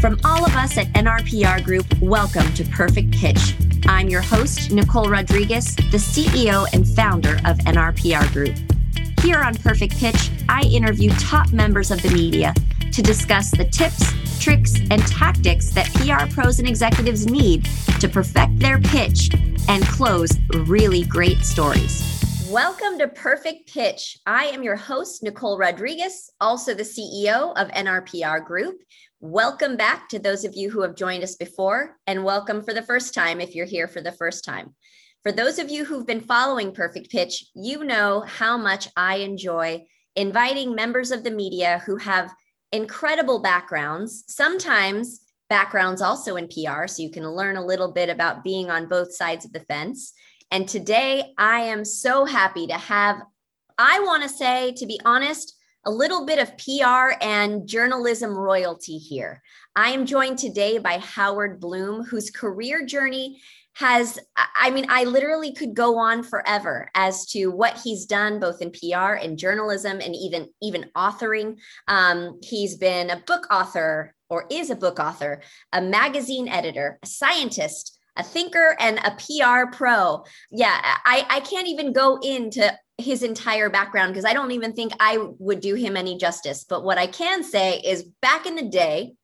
From all of us at NRPR Group, welcome to Perfect Pitch. I'm your host, Nicole Rodriguez, the CEO and founder of NRPR Group. Here on Perfect Pitch, I interview top members of the media to discuss the tips, tricks, and tactics that PR pros and executives need to perfect their pitch and close really great stories. Welcome to Perfect Pitch. I am your host, Nicole Rodriguez, also the CEO of NRPR Group. Welcome back to those of you who have joined us before, and welcome for the first time if you're here for the first time. For those of you who've been following Perfect Pitch, you know how much I enjoy inviting members of the media who have incredible backgrounds, sometimes backgrounds also in PR, so you can learn a little bit about being on both sides of the fence and today I am so happy to have, I want to say, to be honest, a little bit of PR and journalism royalty here. I am joined today by Howard Bloom, whose career journey has i mean i literally could go on forever as to what he's done both in pr and journalism and even even authoring um, he's been a book author or is a book author a magazine editor a scientist a thinker and a PR pro. Yeah, I, I can't even go into his entire background because I don't even think I would do him any justice. But what I can say is back in the day,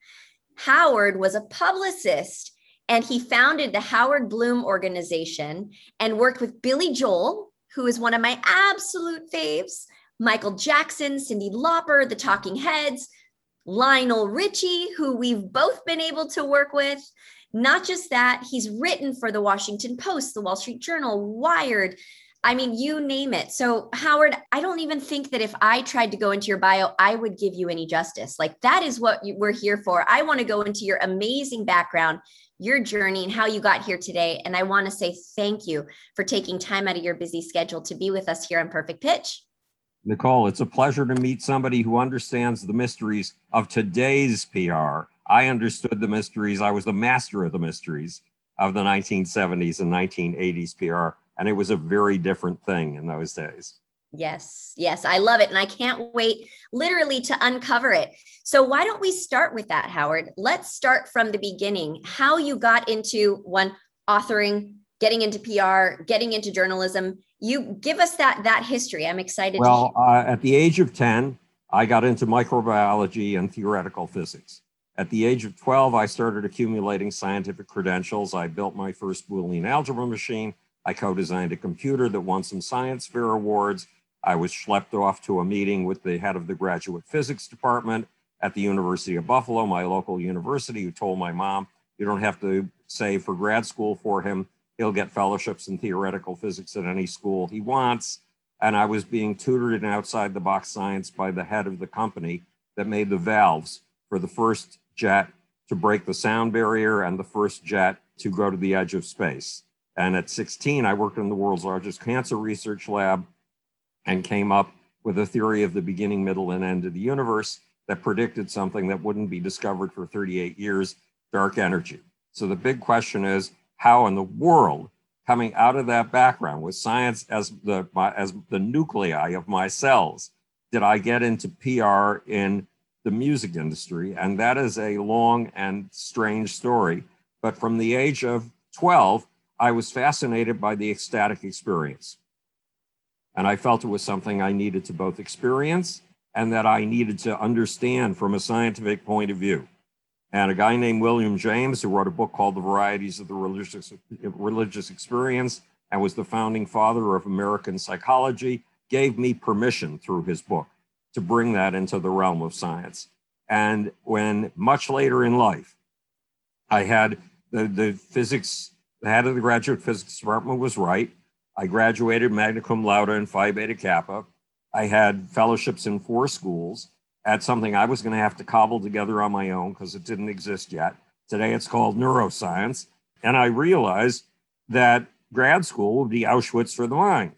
Howard was a publicist and he founded the Howard Bloom organization and worked with Billy Joel, who is one of my absolute faves, Michael Jackson, Cyndi Lauper, the Talking Heads, Lionel Richie, who we've both been able to work with. Not just that, he's written for the Washington Post, the Wall Street Journal, Wired. I mean, you name it. So, Howard, I don't even think that if I tried to go into your bio, I would give you any justice. Like, that is what you, we're here for. I want to go into your amazing background, your journey, and how you got here today. And I want to say thank you for taking time out of your busy schedule to be with us here on Perfect Pitch. Nicole, it's a pleasure to meet somebody who understands the mysteries of today's PR I understood the mysteries. I was the master of the mysteries of the 1970s and 1980s PR. And it was a very different thing in those days. Yes, yes, I love it. And I can't wait literally to uncover it. So, why don't we start with that, Howard? Let's start from the beginning how you got into one authoring, getting into PR, getting into journalism. You give us that that history. I'm excited. Well, uh, at the age of 10, I got into microbiology and theoretical physics. At the age of 12, I started accumulating scientific credentials. I built my first Boolean algebra machine. I co designed a computer that won some science fair awards. I was schlepped off to a meeting with the head of the graduate physics department at the University of Buffalo, my local university, who told my mom, You don't have to save for grad school for him. He'll get fellowships in theoretical physics at any school he wants. And I was being tutored in outside the box science by the head of the company that made the valves for the first jet to break the sound barrier and the first jet to go to the edge of space. And at 16, I worked in the world's largest cancer research lab and came up with a theory of the beginning, middle, and end of the universe that predicted something that wouldn't be discovered for 38 years dark energy. So the big question is how in the world, coming out of that background with science as the, as the nuclei of my cells, did I get into PR in the music industry. And that is a long and strange story. But from the age of 12, I was fascinated by the ecstatic experience. And I felt it was something I needed to both experience and that I needed to understand from a scientific point of view. And a guy named William James, who wrote a book called The Varieties of the Religious, Religious Experience and was the founding father of American psychology, gave me permission through his book to bring that into the realm of science. And when much later in life, I had the, the physics, the head of the graduate physics department was right. I graduated magna cum laude in Phi Beta Kappa. I had fellowships in four schools at something I was going to have to cobble together on my own because it didn't exist yet. Today it's called neuroscience. And I realized that grad school would be Auschwitz for the mind.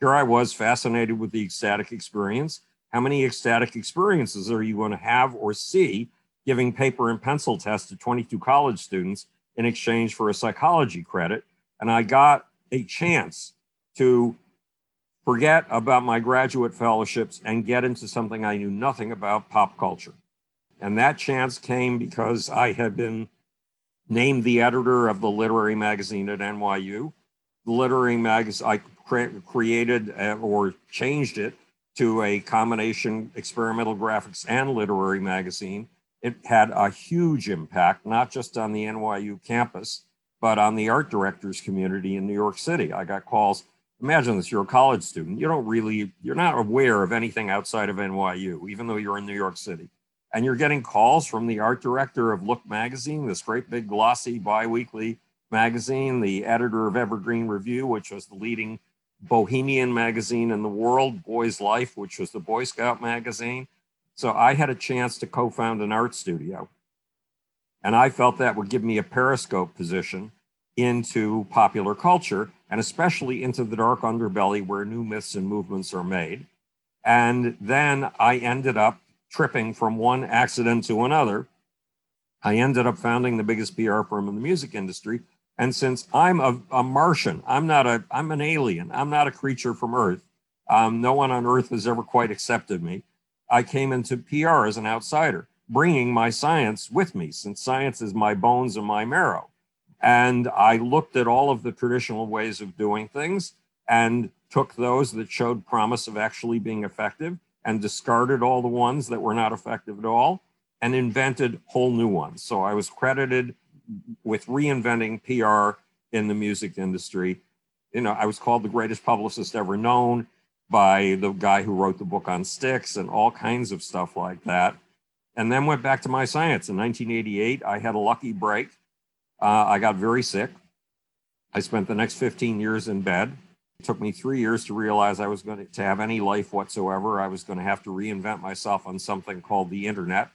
Here I was fascinated with the ecstatic experience how many ecstatic experiences are you going to have or see giving paper and pencil tests to 22 college students in exchange for a psychology credit? And I got a chance to forget about my graduate fellowships and get into something I knew nothing about pop culture. And that chance came because I had been named the editor of the literary magazine at NYU. The literary magazine, I cre- created uh, or changed it to a combination experimental graphics and literary magazine. It had a huge impact, not just on the NYU campus, but on the art directors community in New York City. I got calls. Imagine this, you're a college student. You don't really, you're not aware of anything outside of NYU, even though you're in New York City. And you're getting calls from the art director of Look magazine, this great big glossy biweekly magazine, the editor of Evergreen Review, which was the leading bohemian magazine in the world, Boy's Life, which was the Boy Scout magazine. So I had a chance to co found an art studio. And I felt that would give me a periscope position into popular culture and especially into the dark underbelly where new myths and movements are made. And then I ended up tripping from one accident to another. I ended up founding the biggest PR firm in the music industry. And since I'm a, a Martian, I'm not a, I'm an alien. I'm not a creature from Earth. Um, no one on Earth has ever quite accepted me. I came into PR as an outsider, bringing my science with me, since science is my bones and my marrow. And I looked at all of the traditional ways of doing things and took those that showed promise of actually being effective and discarded all the ones that were not effective at all and invented whole new ones. So I was credited with reinventing PR in the music industry. You know, I was called the greatest publicist ever known by the guy who wrote the book on sticks and all kinds of stuff like that. And then went back to my science. In 1988, I had a lucky break. Uh, I got very sick. I spent the next 15 years in bed. It took me three years to realize I was going to have any life whatsoever. I was going to have to reinvent myself on something called the internet.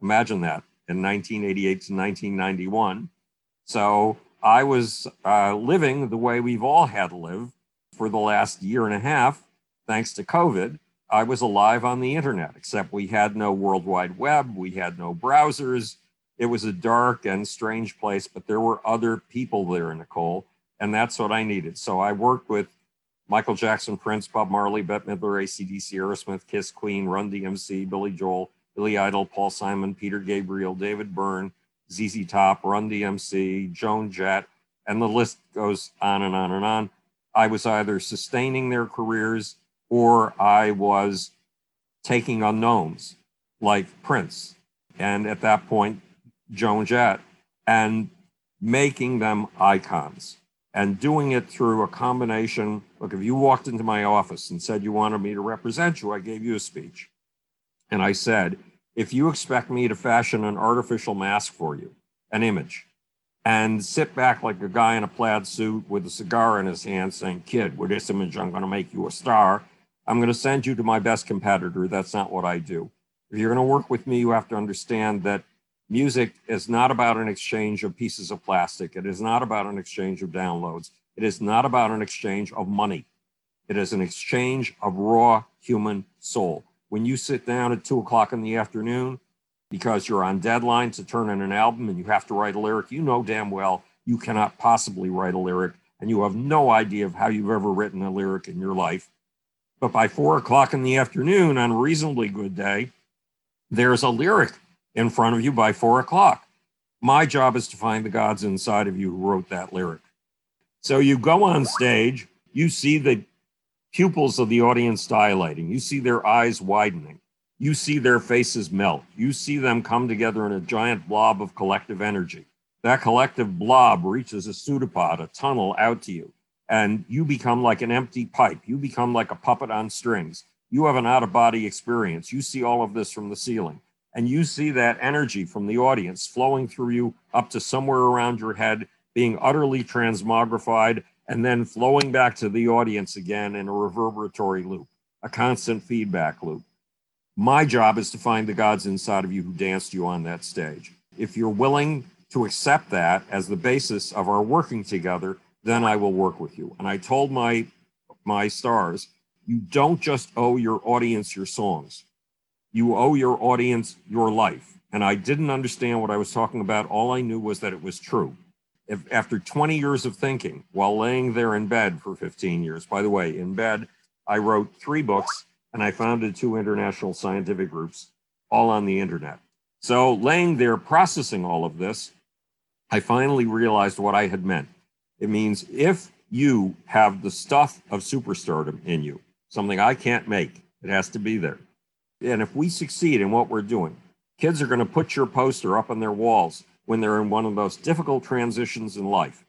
Imagine that in 1988 to 1991. So I was uh, living the way we've all had to live for the last year and a half, thanks to COVID. I was alive on the internet, except we had no World Wide Web, we had no browsers. It was a dark and strange place, but there were other people there, Nicole, and that's what I needed. So I worked with Michael Jackson, Prince, Bob Marley, Bette Midler, ACDC, Aerosmith, Kiss, Queen, Run DMC, Billy Joel, Billy Idol, Paul Simon, Peter Gabriel, David Byrne, ZZ Top, Run DMC, Joan Jett, and the list goes on and on and on. I was either sustaining their careers or I was taking unknowns like Prince and at that point, Joan Jett, and making them icons and doing it through a combination. Look, if you walked into my office and said you wanted me to represent you, I gave you a speech. And I said, if you expect me to fashion an artificial mask for you, an image, and sit back like a guy in a plaid suit with a cigar in his hand saying, Kid, with this image, I'm going to make you a star, I'm going to send you to my best competitor. That's not what I do. If you're going to work with me, you have to understand that music is not about an exchange of pieces of plastic. It is not about an exchange of downloads. It is not about an exchange of money. It is an exchange of raw human soul. When you sit down at two o'clock in the afternoon because you're on deadline to turn in an album and you have to write a lyric, you know damn well you cannot possibly write a lyric and you have no idea of how you've ever written a lyric in your life. But by four o'clock in the afternoon on a reasonably good day, there's a lyric in front of you by four o'clock. My job is to find the gods inside of you who wrote that lyric. So you go on stage, you see the pupils of the audience dilating, you see their eyes widening, you see their faces melt, you see them come together in a giant blob of collective energy. That collective blob reaches a pseudopod, a tunnel out to you, and you become like an empty pipe. You become like a puppet on strings. You have an out of body experience. You see all of this from the ceiling and you see that energy from the audience flowing through you up to somewhere around your head, being utterly transmogrified, and then flowing back to the audience again in a reverberatory loop, a constant feedback loop. My job is to find the gods inside of you who danced you on that stage. If you're willing to accept that as the basis of our working together, then I will work with you. And I told my my stars, you don't just owe your audience your songs you owe your audience your life. And I didn't understand what I was talking about. All I knew was that it was true. If, after 20 years of thinking while laying there in bed for 15 years, by the way, in bed, I wrote three books and I founded two international scientific groups, all on the internet. So, laying there processing all of this, I finally realized what I had meant. It means if you have the stuff of superstardom in you, something I can't make, it has to be there. And if we succeed in what we're doing, kids are going to put your poster up on their walls when they're in one of the most difficult transitions in life,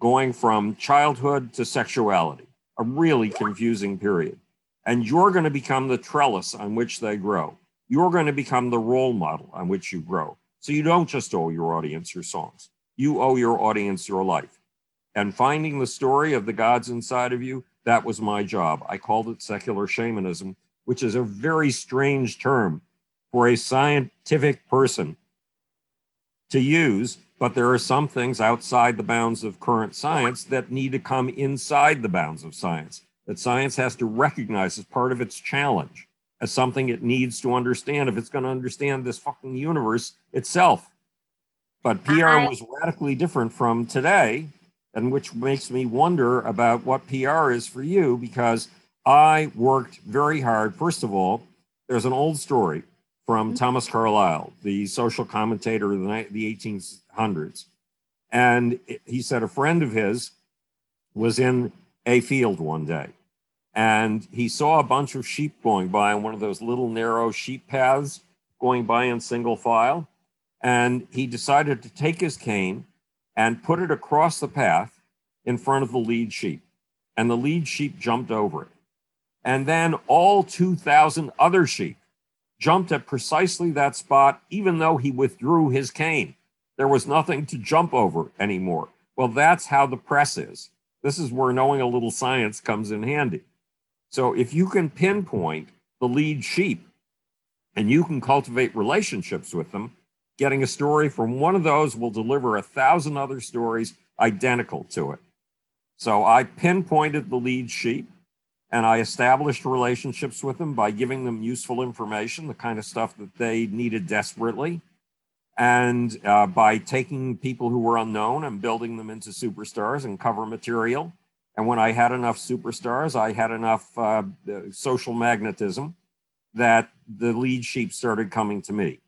going from childhood to sexuality, a really confusing period. And you're going to become the trellis on which they grow. You're going to become the role model on which you grow. So you don't just owe your audience your songs, you owe your audience your life. And finding the story of the gods inside of you, that was my job. I called it secular shamanism, which is a very strange term for a scientific person to use, but there are some things outside the bounds of current science that need to come inside the bounds of science, that science has to recognize as part of its challenge, as something it needs to understand if it's going to understand this fucking universe itself. But PR I... Uh-huh. was radically different from today, and which makes me wonder about what PR is for you because I worked very hard. First of all, there's an old story from mm-hmm. Thomas Carlyle, the social commentator of the, the 1800s. And he said a friend of his was in a field one day and he saw a bunch of sheep going by on one of those little narrow sheep paths going by in single file. And he decided to take his cane and put it across the path in front of the lead sheep. And the lead sheep jumped over it. And then all 2,000 other sheep jumped at precisely that spot, even though he withdrew his cane. There was nothing to jump over anymore. Well, that's how the press is. This is where knowing a little science comes in handy. So if you can pinpoint the lead sheep and you can cultivate relationships with them, getting a story from one of those will deliver a thousand other stories identical to it. So I pinpointed the lead sheep and I established relationships with them by giving them useful information, the kind of stuff that they needed desperately, and uh, by taking people who were unknown and building them into superstars and cover material. And when I had enough superstars, I had enough uh, social magnetism that the lead sheep started coming to me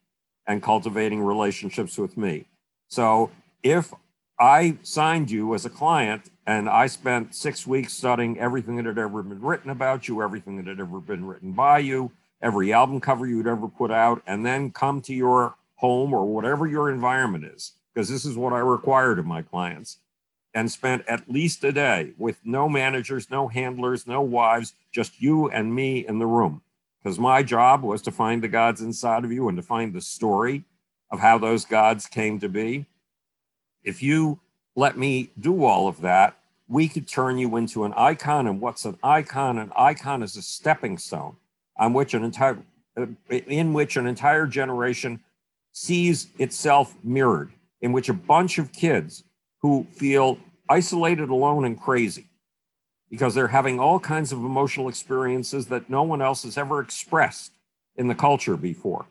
and cultivating relationships with me. So if I signed you as a client and I spent six weeks studying everything that had ever been written about you, everything that had ever been written by you, every album cover you'd ever put out, and then come to your home or whatever your environment is, because this is what I required of my clients, and spent at least a day with no managers, no handlers, no wives, just you and me in the room. Because my job was to find the gods inside of you and to find the story of how those gods came to be if you let me do all of that, we could turn you into an icon. And what's an icon? An icon is a stepping stone on which an entire in which an entire generation sees itself mirrored, in which a bunch of kids who feel isolated, alone, and crazy because they're having all kinds of emotional experiences that no one else has ever expressed in the culture before.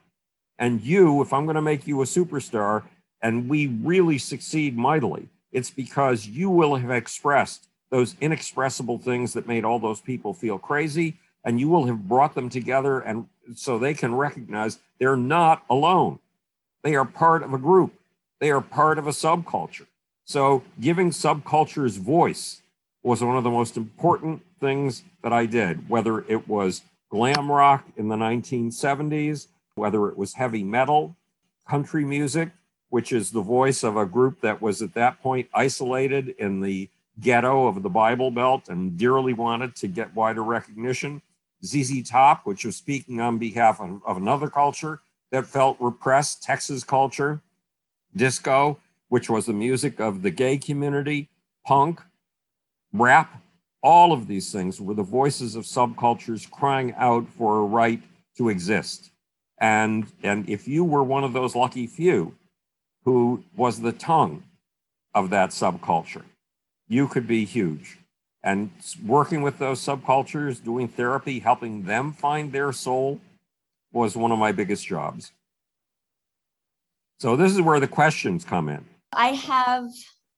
And you, if I'm going to make you a superstar, and we really succeed mightily, it's because you will have expressed those inexpressible things that made all those people feel crazy, and you will have brought them together and so they can recognize they're not alone. They are part of a group. They are part of a subculture. So giving subcultures voice was one of the most important things that I did, whether it was glam rock in the 1970s, whether it was heavy metal, country music, which is the voice of a group that was at that point isolated in the ghetto of the Bible Belt and dearly wanted to get wider recognition. ZZ Top, which was speaking on behalf of, of another culture that felt repressed, Texas culture. Disco, which was the music of the gay community, punk, rap, all of these things were the voices of subcultures crying out for a right to exist. And, and if you were one of those lucky few who was the tongue of that subculture. You could be huge. And working with those subcultures, doing therapy, helping them find their soul was one of my biggest jobs. So, this is where the questions come in. I have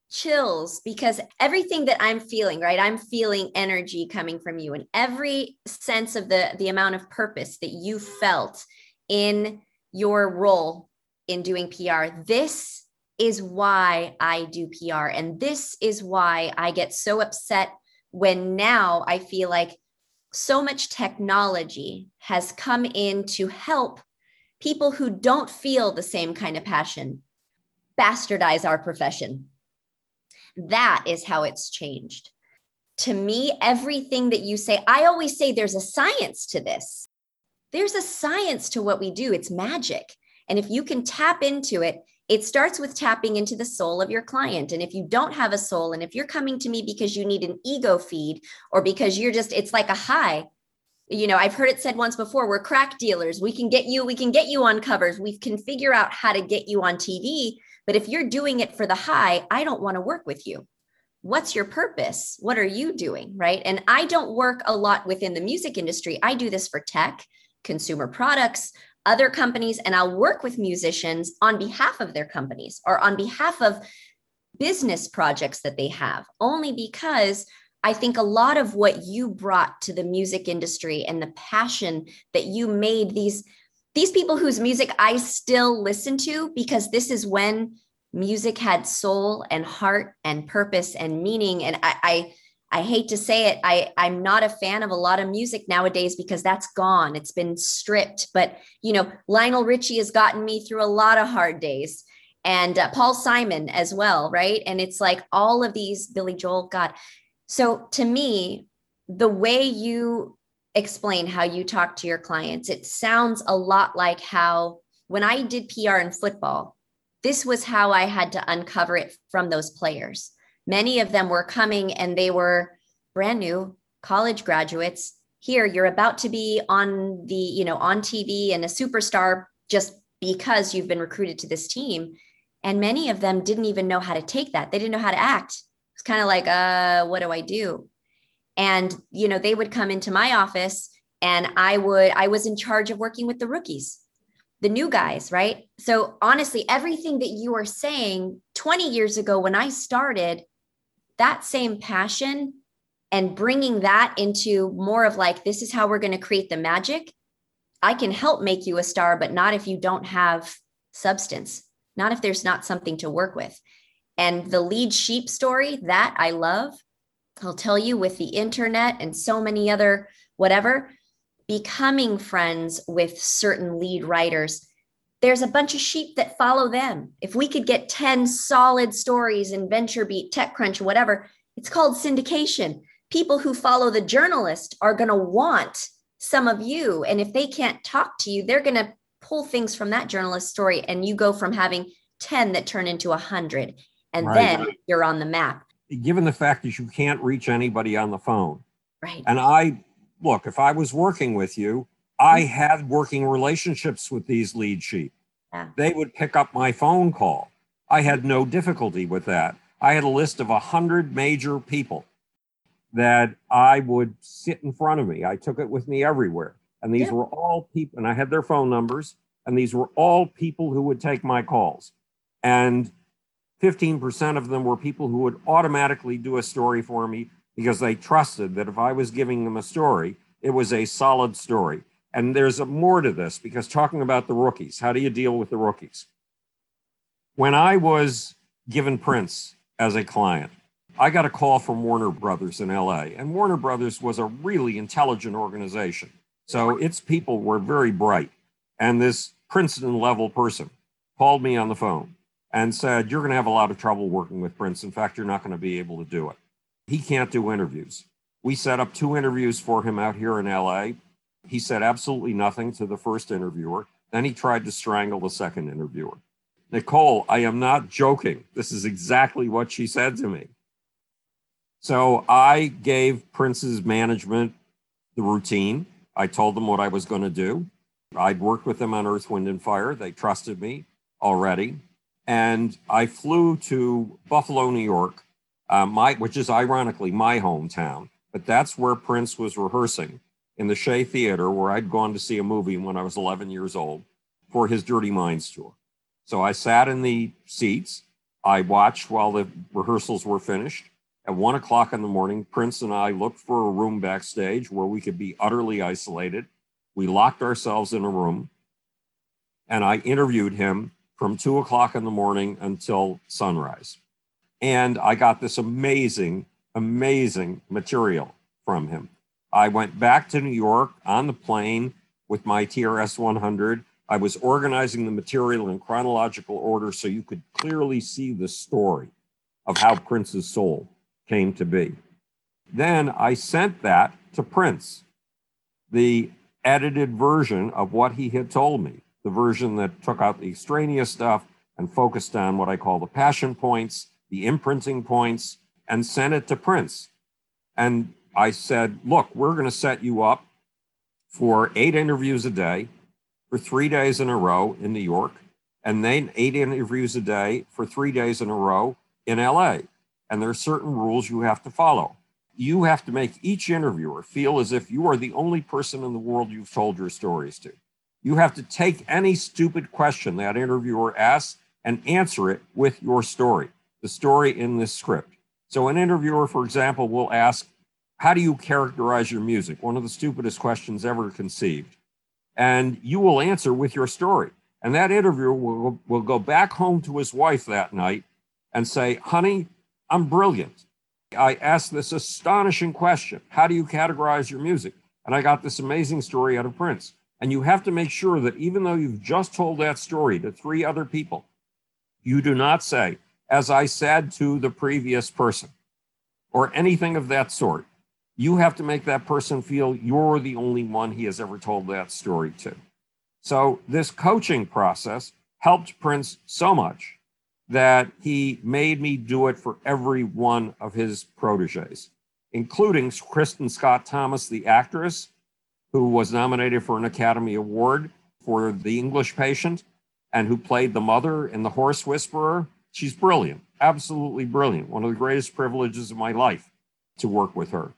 chills because everything that I'm feeling, right? I'm feeling energy coming from you and every sense of the the amount of purpose that you felt in your role in doing PR. This is why I do PR. And this is why I get so upset when now I feel like so much technology has come in to help people who don't feel the same kind of passion bastardize our profession. That is how it's changed. To me, everything that you say, I always say there's a science to this. There's a science to what we do. It's magic. And if you can tap into it, it starts with tapping into the soul of your client. And if you don't have a soul, and if you're coming to me because you need an ego feed or because you're just, it's like a high, you know, I've heard it said once before, we're crack dealers. We can get you, we can get you on covers. We can figure out how to get you on TV. But if you're doing it for the high, I don't want to work with you. What's your purpose? What are you doing? Right. And I don't work a lot within the music industry. I do this for tech, consumer products, other companies and I'll work with musicians on behalf of their companies or on behalf of business projects that they have, only because I think a lot of what you brought to the music industry and the passion that you made these these people whose music I still listen to because this is when music had soul and heart and purpose and meaning and I, I I hate to say it, I, I'm not a fan of a lot of music nowadays because that's gone. It's been stripped. But, you know, Lionel Richie has gotten me through a lot of hard days and uh, Paul Simon as well, right? And it's like all of these, Billy Joel, God. So to me, the way you explain how you talk to your clients, it sounds a lot like how when I did PR in football, this was how I had to uncover it from those players. Many of them were coming and they were brand new college graduates. Here you're about to be on the you know on tv and a superstar just because you've been recruited to this team. And many of them didn't even know how to take that. They didn't know how to act. It's kind of like uh what do i do and you know they would come into my office and i would i was in charge of working with the rookies the new guys right so honestly everything that you are saying 20 years ago when i started that same passion and bringing that into more of like, this is how we're going to create the magic. I can help make you a star, but not if you don't have substance, not if there's not something to work with. And the lead sheep story that I love, I'll tell you with the internet and so many other whatever, becoming friends with certain lead writers there's a bunch of sheep that follow them. If we could get 10 solid stories in Venture VentureBeat, TechCrunch, whatever, it's called syndication. People who follow the journalist are going to want some of you. And if they can't talk to you, they're going to pull things from that journalist story. And you go from having 10 that turn into 100. And right. then you're on the map. Given the fact that you can't reach anybody on the phone. Right. And I, look, if I was working with you, I mm-hmm. had working relationships with these lead sheep. Yeah. They would pick up my phone call. I had no difficulty with that. I had a list of 100 major people that I would sit in front of me. I took it with me everywhere. And these yeah. were all people, and I had their phone numbers, and these were all people who would take my calls. And 15% of them were people who would automatically do a story for me because they trusted that if I was giving them a story, it was a solid story. And there's more to this because talking about the rookies, how do you deal with the rookies? When I was given Prince as a client, I got a call from Warner Brothers in LA, and Warner Brothers was a really intelligent organization. So its people were very bright. And this Princeton level person called me on the phone and said, You're going to have a lot of trouble working with Prince. In fact, you're not going to be able to do it. He can't do interviews. We set up two interviews for him out here in LA. He said absolutely nothing to the first interviewer. Then he tried to strangle the second interviewer. Nicole, I am not joking. This is exactly what she said to me. So I gave Prince's management the routine. I told them what I was going to do. I'd worked with them on Earth, Wind, and Fire. They trusted me already. And I flew to Buffalo, New York, uh, my, which is ironically my hometown, but that's where Prince was rehearsing in the Shea Theater, where I'd gone to see a movie when I was 11 years old for his Dirty Minds tour. So I sat in the seats. I watched while the rehearsals were finished. At one o'clock in the morning, Prince and I looked for a room backstage where we could be utterly isolated. We locked ourselves in a room and I interviewed him from two o'clock in the morning until sunrise. And I got this amazing, amazing material from him. I went back to New York on the plane with my TRS 100. I was organizing the material in chronological order so you could clearly see the story of how Prince's soul came to be. Then I sent that to Prince, the edited version of what he had told me, the version that took out the extraneous stuff and focused on what I call the passion points, the imprinting points, and sent it to Prince. And I said, look, we're going to set you up for eight interviews a day for three days in a row in New York, and then eight interviews a day for three days in a row in LA. And there are certain rules you have to follow. You have to make each interviewer feel as if you are the only person in the world you've told your stories to. You have to take any stupid question that interviewer asks and answer it with your story, the story in this script. So, an interviewer, for example, will ask, How do you characterize your music? One of the stupidest questions ever conceived. And you will answer with your story. And that interviewer will, will go back home to his wife that night and say, Honey, I'm brilliant. I asked this astonishing question How do you categorize your music? And I got this amazing story out of Prince. And you have to make sure that even though you've just told that story to three other people, you do not say, as I said to the previous person, or anything of that sort. You have to make that person feel you're the only one he has ever told that story to. So, this coaching process helped Prince so much that he made me do it for every one of his proteges, including Kristin Scott Thomas, the actress, who was nominated for an Academy Award for The English Patient and who played the mother in The Horse Whisperer. She's brilliant, absolutely brilliant. One of the greatest privileges of my life to work with her.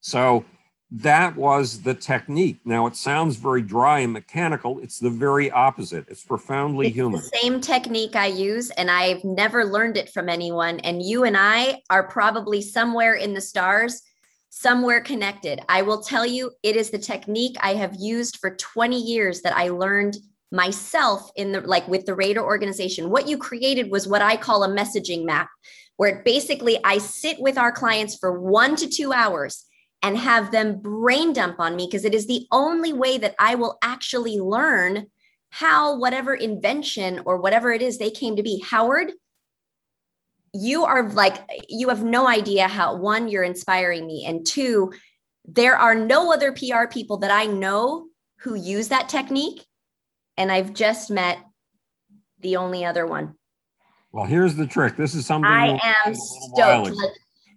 So that was the technique. Now it sounds very dry and mechanical. It's the very opposite. It's profoundly it's human. The same technique I use, and I've never learned it from anyone. And you and I are probably somewhere in the stars, somewhere connected. I will tell you, it is the technique I have used for 20 years that I learned myself in the like with the Raider organization. What you created was what I call a messaging map, where basically I sit with our clients for one to two hours and have them brain dump on me because it is the only way that I will actually learn how whatever invention or whatever it is they came to be. Howard, you are like, you have no idea how one, you're inspiring me, and two, there are no other PR people that I know who use that technique. And I've just met the only other one. Well, here's the trick. This is something I am stoked.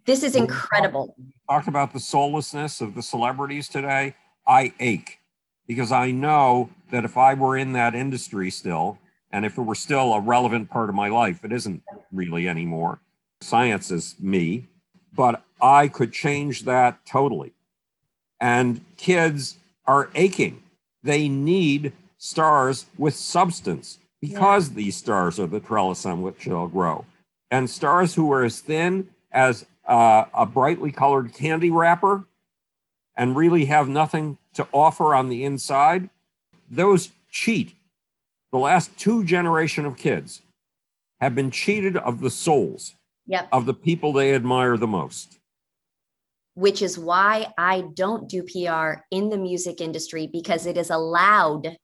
This is incredible. Talked about the soullessness of the celebrities today. I ache because I know that if I were in that industry still, and if it were still a relevant part of my life, it isn't really anymore. Science is me, but I could change that totally. And kids are aching. They need stars with substance because yeah. these stars are the trellis on which they'll grow. And stars who are as thin as uh, a brightly colored candy wrapper and really have nothing to offer on the inside, those cheat. The last two generation of kids have been cheated of the souls yep. of the people they admire the most. Which is why I don't do PR in the music industry because it is allowed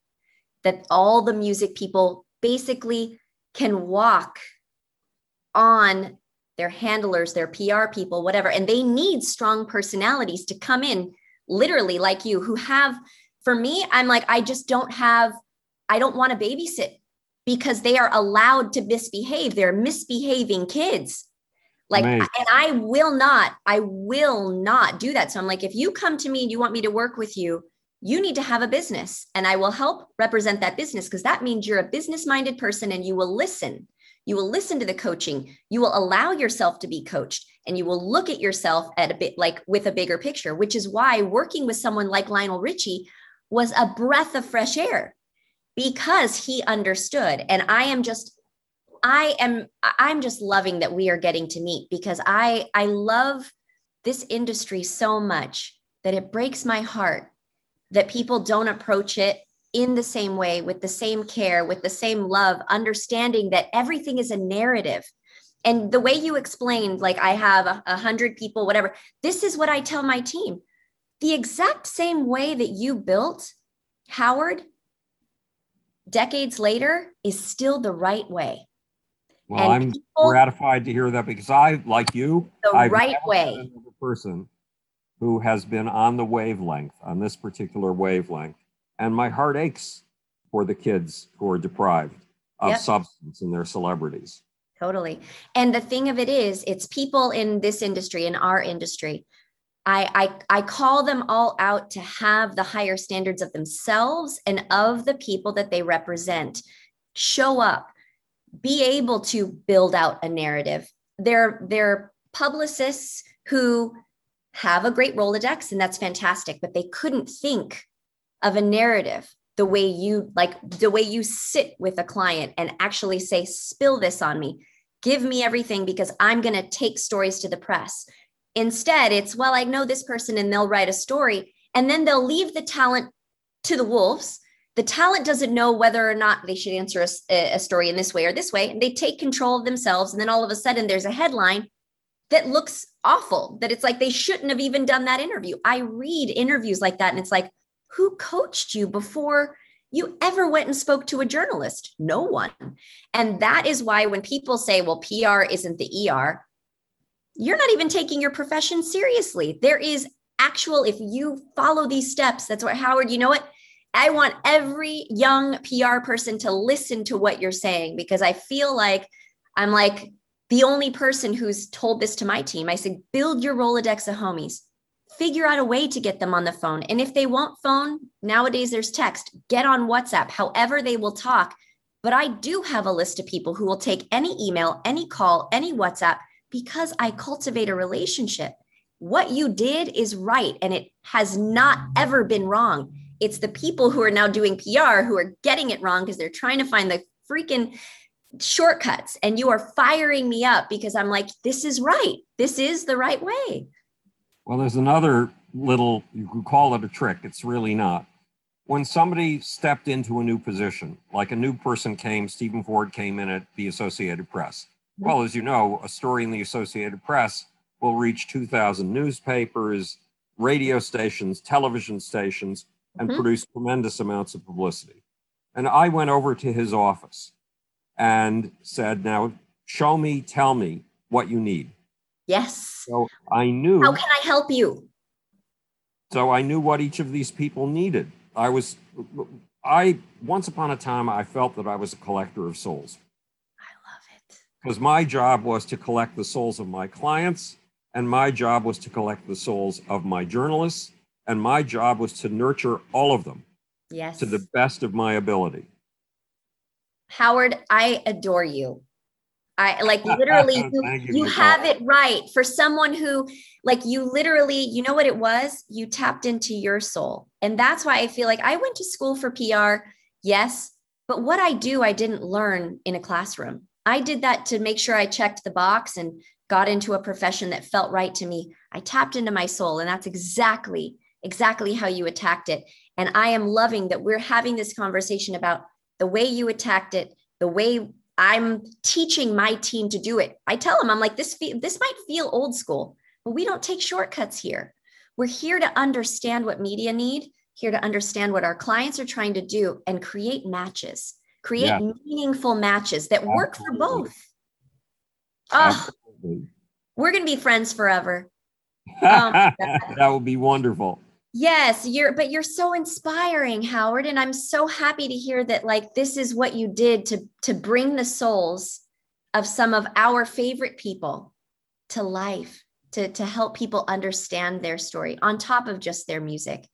that all the music people basically can walk on their handlers, their PR people, whatever. And they need strong personalities to come in, literally like you, who have, for me, I'm like, I just don't have, I don't want to babysit because they are allowed to misbehave. They're misbehaving kids. Like, and I will not, I will not do that. So I'm like, if you come to me and you want me to work with you, you need to have a business and I will help represent that business because that means you're a business minded person and you will listen you will listen to the coaching. You will allow yourself to be coached and you will look at yourself at a bit like with a bigger picture, which is why working with someone like Lionel Richie was a breath of fresh air because he understood. And I am just, I am, I'm just loving that we are getting to meet because I, I love this industry so much that it breaks my heart that people don't approach it in the same way, with the same care, with the same love, understanding that everything is a narrative. And the way you explained, like I have a, a hundred people, whatever, this is what I tell my team. The exact same way that you built Howard decades later is still the right way. Well, And I'm people- gratified to hear that because I, like you, The I've right way. person who has been on the wavelength, on this particular wavelength. And my heart aches for the kids who are deprived of Yep. substance and their celebrities. Totally. And the thing of it is, it's people in this industry, in our industry. I, I I call them all out to have the higher standards of themselves and of the people that they represent. Show up, be able to build out a narrative. They're they're publicists who have a great Rolodex, and that's fantastic, but they couldn't think of a narrative the way you like the way you sit with a client and actually say, spill this on me give me everything because I'm going to take stories to the press. Instead, it's, well, I know this person and they'll write a story and then they'll leave the talent to the wolves. The talent doesn't know whether or not they should answer a, a story in this way or this way. And they take control of themselves. And then all of a sudden, there's a headline that looks awful, that it's like they shouldn't have even done that interview. I read interviews like that and it's like, who coached you before you ever went and spoke to a journalist? No one. And that is why when people say, well, PR isn't the ER, you're not even taking your profession seriously. There is actual, if you follow these steps, that's what Howard, you know what? I want every young PR person to listen to what you're saying because I feel like I'm like the only person who's told this to my team. I said, build your Rolodex of homies figure out a way to get them on the phone. And if they won't phone, nowadays there's text, get on WhatsApp, however they will talk. But I do have a list of people who will take any email, any call, any WhatsApp because I cultivate a relationship. What you did is right, and it has not ever been wrong. It's the people who are now doing PR who are getting it wrong because they're trying to find the freaking shortcuts. And you are firing me up because I'm like, this is right. This is the right way. Well, there's another little, you could call it a trick. It's really not. When somebody stepped into a new position, like a new person came, Stephen Ford came in at the Associated Press. Well, as you know, a story in the Associated Press will reach 2,000 newspapers, radio stations, television stations, and Mhm. produce tremendous amounts of publicity. And I went over to his office and said, Now, show me, tell me what you need. Yes. So I knew. How can I help you? So I knew what each of these people needed. I was, I, once upon a time, I felt that I was a collector of souls I love it. Because my job was to collect the souls of my clients, and my job was to collect the souls of my journalists, and my job was to nurture all of them Yes. to the best of my ability. Howard, I adore you. I like literally you, you, you have it right for someone who like you literally, you know what it was? You tapped into your soul. And that's why I feel like I went to school for PR, yes, but what I do I didn't learn in a classroom. I did that to make sure I checked the box and got into a profession that felt right to me. I tapped into my soul and that's exactly exactly how you attacked it. And I am loving that we're having this conversation about the way you attacked it, the way I'm teaching my team to do it. I tell them, I'm like, this, fe- this might feel old school, but we don't take shortcuts here. We're here to understand what media need, here to understand what our clients are trying to do and create matches, create Yeah. meaningful matches that work for both. Oh, Absolutely. we're going to be friends forever. Oh that would be wonderful. Yes, you're but you're so inspiring, Howard, and I'm so happy to hear that like this is what you did to to bring the souls of some of our favorite people to life, to to help people understand their story on top of just their music.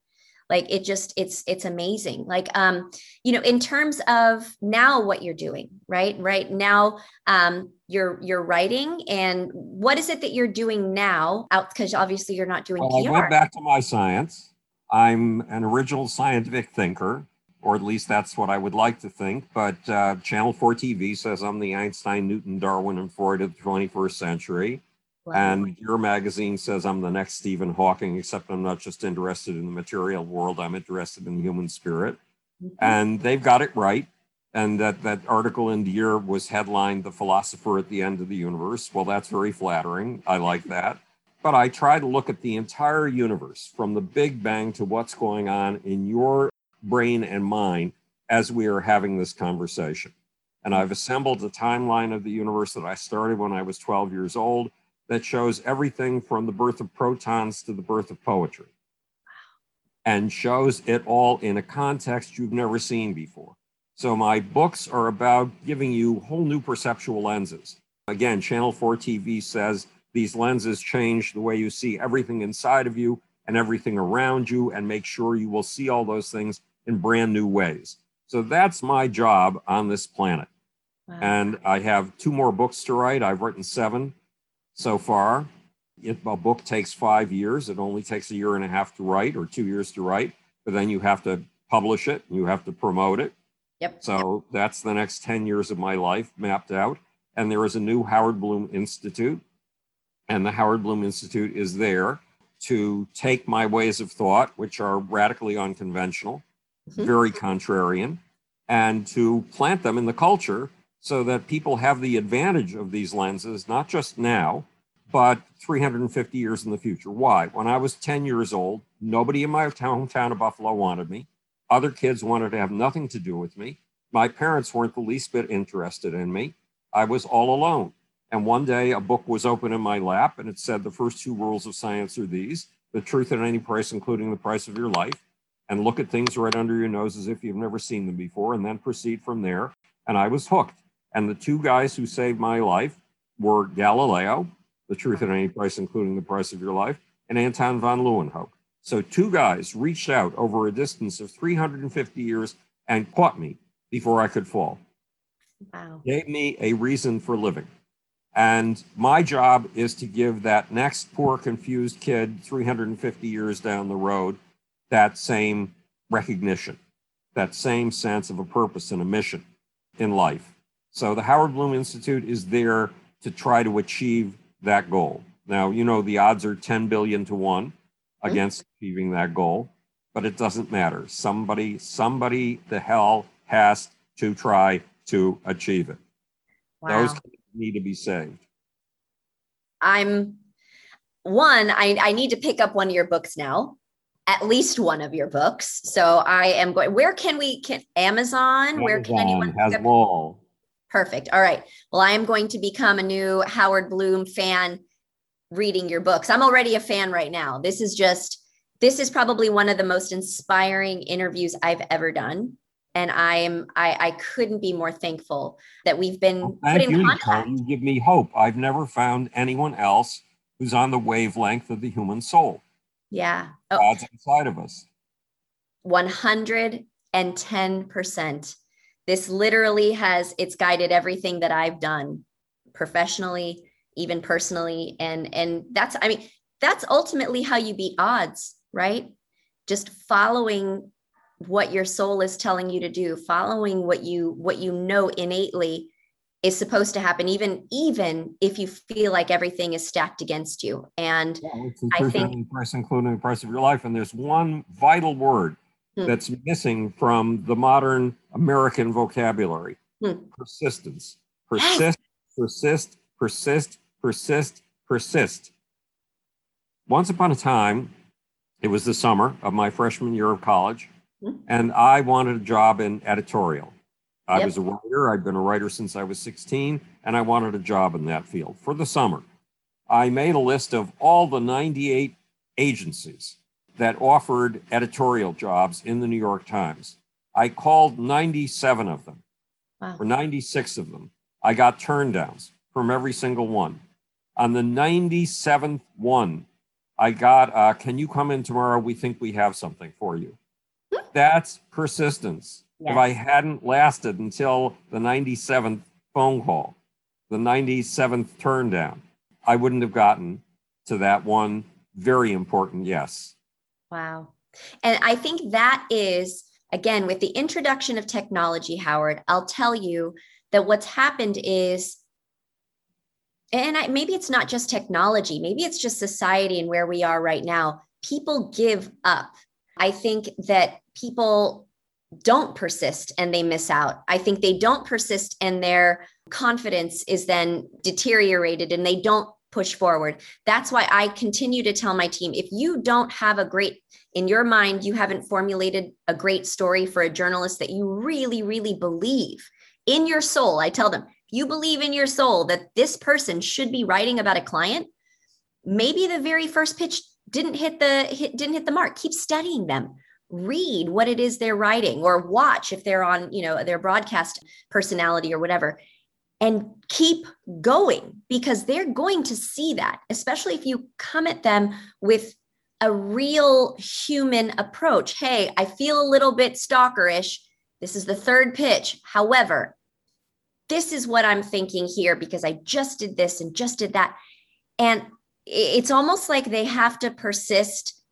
Like it just it's it's amazing. Like um you know in terms of now what you're doing, right? Right now um you're you're writing and what is it that you're doing now out because obviously you're not doing Well, I PR. went back to my science. I'm an original scientific thinker, or at least that's what I would like to think. But uh, Channel 4 TV says I'm the Einstein, Newton, Darwin, and Freud of the 21st century. Wow. And your magazine says I'm the next Stephen Hawking, except I'm not just interested in the material world, I'm interested in the human spirit. mm-hmm. and they've got it right. And that, that article in the year was headlined The Philosopher at the End of the Universe. Well, that's very flattering. I like that. But I try to look at the entire universe from the Big Bang to what's going on in your brain and mind as we are having this conversation. And I've assembled a timeline of the universe that I started when I was 12 years old that shows everything from the birth of protons to the birth of poetry and shows it all in a context you've never seen before. So my books are about giving you whole new perceptual lenses. Again, Channel 4 TV says these lenses change the way you see everything inside of you and everything around you and make sure you will see all those things in brand new ways. So that's my job on this planet. Wow. And I have two more books to write. I've written seven so far. If a book takes five years, it only takes a year and a half to write or two years to write, but then you have to publish it, you have to promote it. Yep. So that's the next 10 years of my life mapped out. And there is a new Howard Bloom Institute. And the Howard Bloom Institute is there to take my ways of thought, which are radically unconventional, mm-hmm. very contrarian, and to plant them in the culture so that people have the advantage of these lenses, not just now, but 350 years in the future. Why? When I was 10 years old, nobody in my hometown of Buffalo wanted me. Other kids wanted to have nothing to do with me. My parents weren't the least bit interested in me. I was all alone. And one day a book was open in my lap and it said the first two rules of science are these the truth at any price, including the price of your life. And look at things right under your nose as if you've never seen them before, and then proceed from there. And I was hooked. And the two guys who saved my life were Galileo, the truth at any price, including the price of your life, and Anton von Leeuwenhoek. So two guys reached out over a distance of 350 years and caught me before I could fall. Wow. Gave me a reason for living. And my job is to give that next poor, confused kid 350 years down the road that same recognition, that same sense of a purpose and a mission in life. So the Howard Bloom Institute is there to try to achieve that goal. Now, you know, the odds are 10 billion to one hmm. against achieving that goal, but it doesn't matter. Somebody, somebody the hell has to try to achieve it. Wow. Those need to be saved. I'm one, I, I need to pick up one of your books now at least one of your books. So I am going. Where can we? Can Amazon? Amazon where can anyone has all? Perfect. All right. Well, I am going to become a new Howard Bloom fan reading your books. I'm already a fan right now. This is just, this is probably one of the most inspiring interviews I've ever done. And I'm, I, I couldn't be more thankful that we've been well, put in you, contact. You give me hope. I've never found anyone else who's on the wavelength of the human soul. Yeah. Oh. God's inside of us. 110% this literally has it's guided everything that i've done professionally even personally. And and that's i mean that's ultimately how you beat odds right? Just following what your soul is telling you to do following what you what you know innately is supposed to happen even even if you feel like everything is stacked against you. And yeah, i think price including the price of your life. And there's one vital word hmm. that's missing from the modern American vocabulary. Hmm. Persistence. Persist, yes. persist, persist, persist, persist. Once upon a time, it was the summer of my freshman year of college, hmm. and I wanted a job in editorial. I yep. was a writer. I'd been a writer since I was 16, and I wanted a job in that field for the summer. I made a list of all the 98 agencies that offered editorial jobs in the New York Times. I called 97 of them, wow. or 96 of them. I got turn downs from every single one. On the 97th one, I got, uh, can you come in tomorrow? We think we have something for you. That's persistence. Yes. If I hadn't lasted until the 97th phone call, the 97th turn down, I wouldn't have gotten to that one very important yes. Wow. And I think that is, again, with the introduction of technology, Howard, I'll tell you that what's happened is, and I, maybe it's not just technology, maybe it's just society and where we are right now. People give up. I think that people don't persist and they miss out. I think they don't persist and their confidence is then deteriorated and they don't push forward. That's why I continue to tell my team if you don't have a great, in your mind, you haven't formulated a great story for a journalist that you really, really believe in your soul. I tell them, you believe in your soul that this person should be writing about a client, maybe the very first pitch didn't hit the hit, didn't hit the mark. Keep studying them read what it is they're writing or watch if they're on you know their broadcast personality or whatever and keep going because they're going to see that especially if you come at them with a real human approach. Hey i feel a little bit stalkerish. This is the third pitch. However this is what i'm thinking here because i just did this and just did that. And it's almost like they have to persist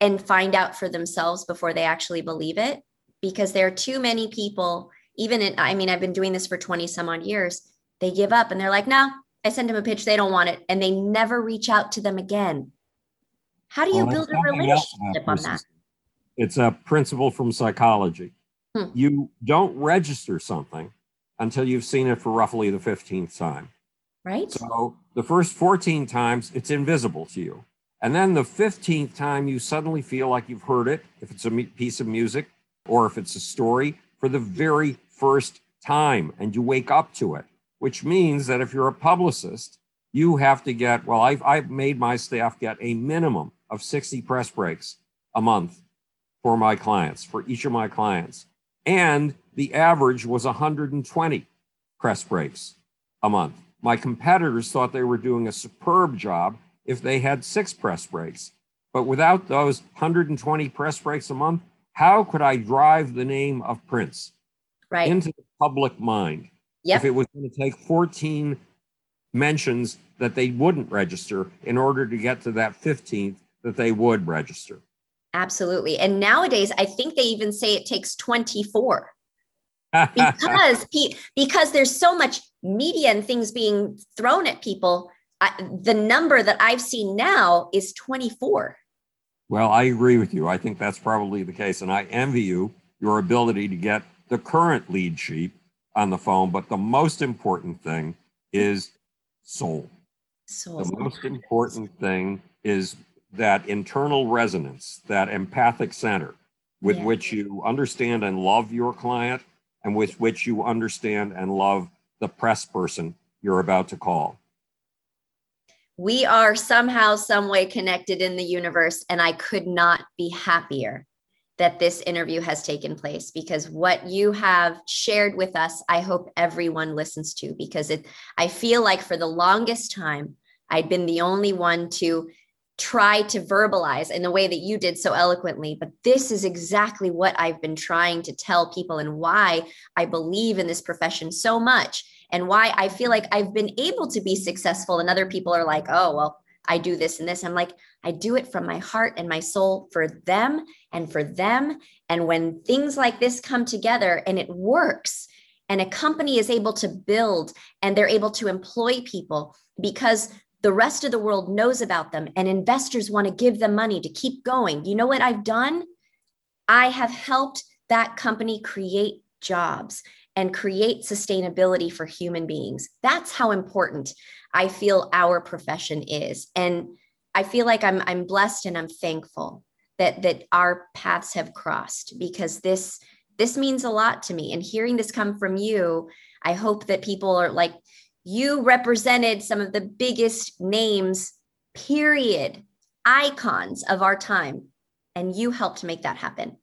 and find out for themselves before they actually believe it because there are too many people even in i mean i've been doing this for 20 some odd years they give up and they're like no i send them a pitch they don't want it and they never reach out to them again. How do you well, build a relationship on that? It's a principle from psychology. Hmm. you don't register something until you've seen it for roughly the 15th time. Right. So the first 14 times it's invisible to you. And then the 15th time, you suddenly feel like you've heard it, if it's a piece of music or if it's a story, for the very first time, and you wake up to it, which means that if you're a publicist, you have to get, well, I've, I've made my staff get a minimum of 60 press breaks a month for my clients, for each of my clients. And the average was 120 press breaks a month. My competitors thought they were doing a superb job if they had six press breaks. But without those 120 press breaks a month, how could I drive the name of Prince right. into the public mind yep. if it was going to take 14 mentions that they wouldn't register in order to get to that 15th that they would register? Absolutely. And nowadays, I think they even say it takes 24 because because there's so much media and things being thrown at people I, the number that I've seen now is 24. Well, I agree with you. I think that's probably the case. And I envy you your ability to get the current lead sheet on the phone. But the most important thing is soul. soul. The most important thing is that internal resonance, that empathic center with yeah. which you understand and love your client and with which you understand and love the press person you're about to call we are somehow, some way connected in the universe. And I could not be happier that this interview has taken place because what you have shared with us, I hope everyone listens to because it, I feel like for the longest time, I'd been the only one to try to verbalize in the way that you did so eloquently. But this is exactly what I've been trying to tell people and why I believe in this profession so much and why I feel like I've been able to be successful. And other people are like, oh, well, I do this and this. I'm like, I do it from my heart and my soul for them and for them. And when things like this come together and it works, and a company is able to build and they're able to employ people because the rest of the world knows about them and investors want to give them money to keep going. You know what I've done? I have helped that company create jobs and create sustainability for human beings. That's how important I feel our profession is. And I feel like I'm I'm blessed and I'm thankful that that our paths have crossed because this this means a lot to me and hearing this come from you, I hope that people are like you represented some of the biggest names period icons of our time and you helped make that happen.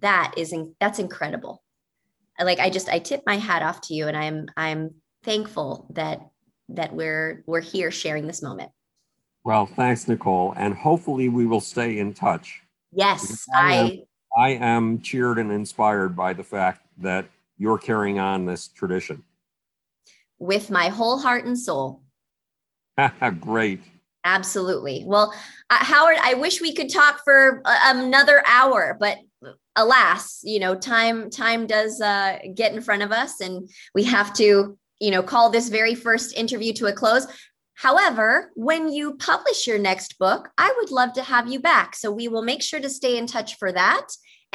That is that's incredible like i just i tip my hat off to you and i'm i'm thankful that that we're we're here sharing this moment. Well thanks nicole and hopefully we will stay in touch. Yes i I am, I am cheered and inspired by the fact that you're carrying on this tradition. With my whole heart and soul. Great. Absolutely. Well uh, howard i wish we could talk for uh, another hour but alas you know time time does uh, get in front of us and we have to you know call this very first interview to a close however when you publish your next book i would love to have you back so we will make sure to stay in touch for that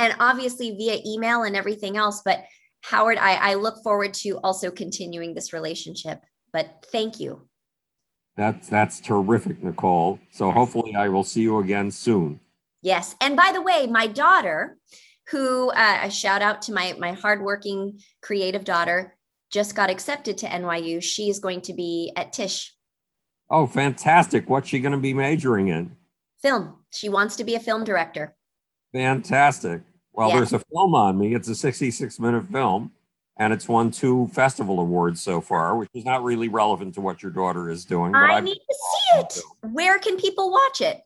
and obviously via email and everything else. But Howard, I, I look forward to also continuing this relationship. But thank you. That's that's terrific, Nicole. So hopefully I will see you again soon. Yes. And by the way, my daughter, who uh, a shout out to my my hardworking creative daughter, just got accepted to NYU. She is going to be at Tisch. Oh, fantastic! What's she going to be majoring in? Film. She wants to be a film director. Fantastic. Well, Yeah. there's a film on me. It's a 66 minute film, and it's won two festival awards so far, which is not really relevant to what your daughter is doing. I I've- need to see it. Where can people watch it?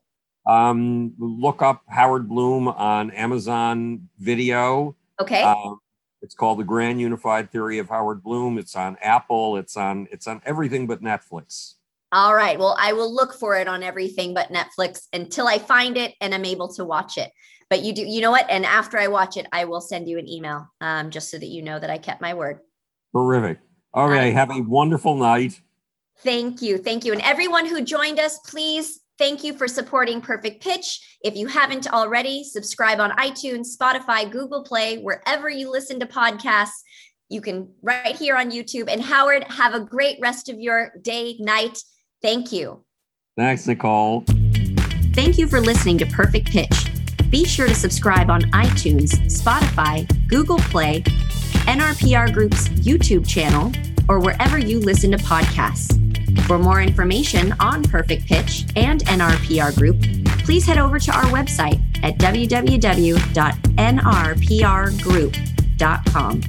Um, look up Howard Bloom on Amazon Video. Okay. Um, it's called the Grand Unified Theory of Howard Bloom. It's on Apple. It's on it's on everything but Netflix. All right. Well, I will look for it on everything but Netflix until I find it and I'm able to watch it. But you do, you know what? And after I watch it, I will send you an email um, just so that you know that I kept my word. Terrific. Okay, have a wonderful night. Thank you. Thank you. And everyone who joined us, please thank you for supporting Perfect Pitch. If you haven't already, subscribe on iTunes, Spotify, Google Play, wherever you listen to podcasts. You can right here on YouTube. And Howard, have a great rest of your day, night. Thank you. Thanks, Nicole. Thank you for listening to Perfect Pitch. Be sure to subscribe on iTunes, Spotify, Google Play, NRPR Group's YouTube channel, or wherever you listen to podcasts. For more information on Perfect Pitch and NRPR Group, please head over to our website at www.nrprgroup.com.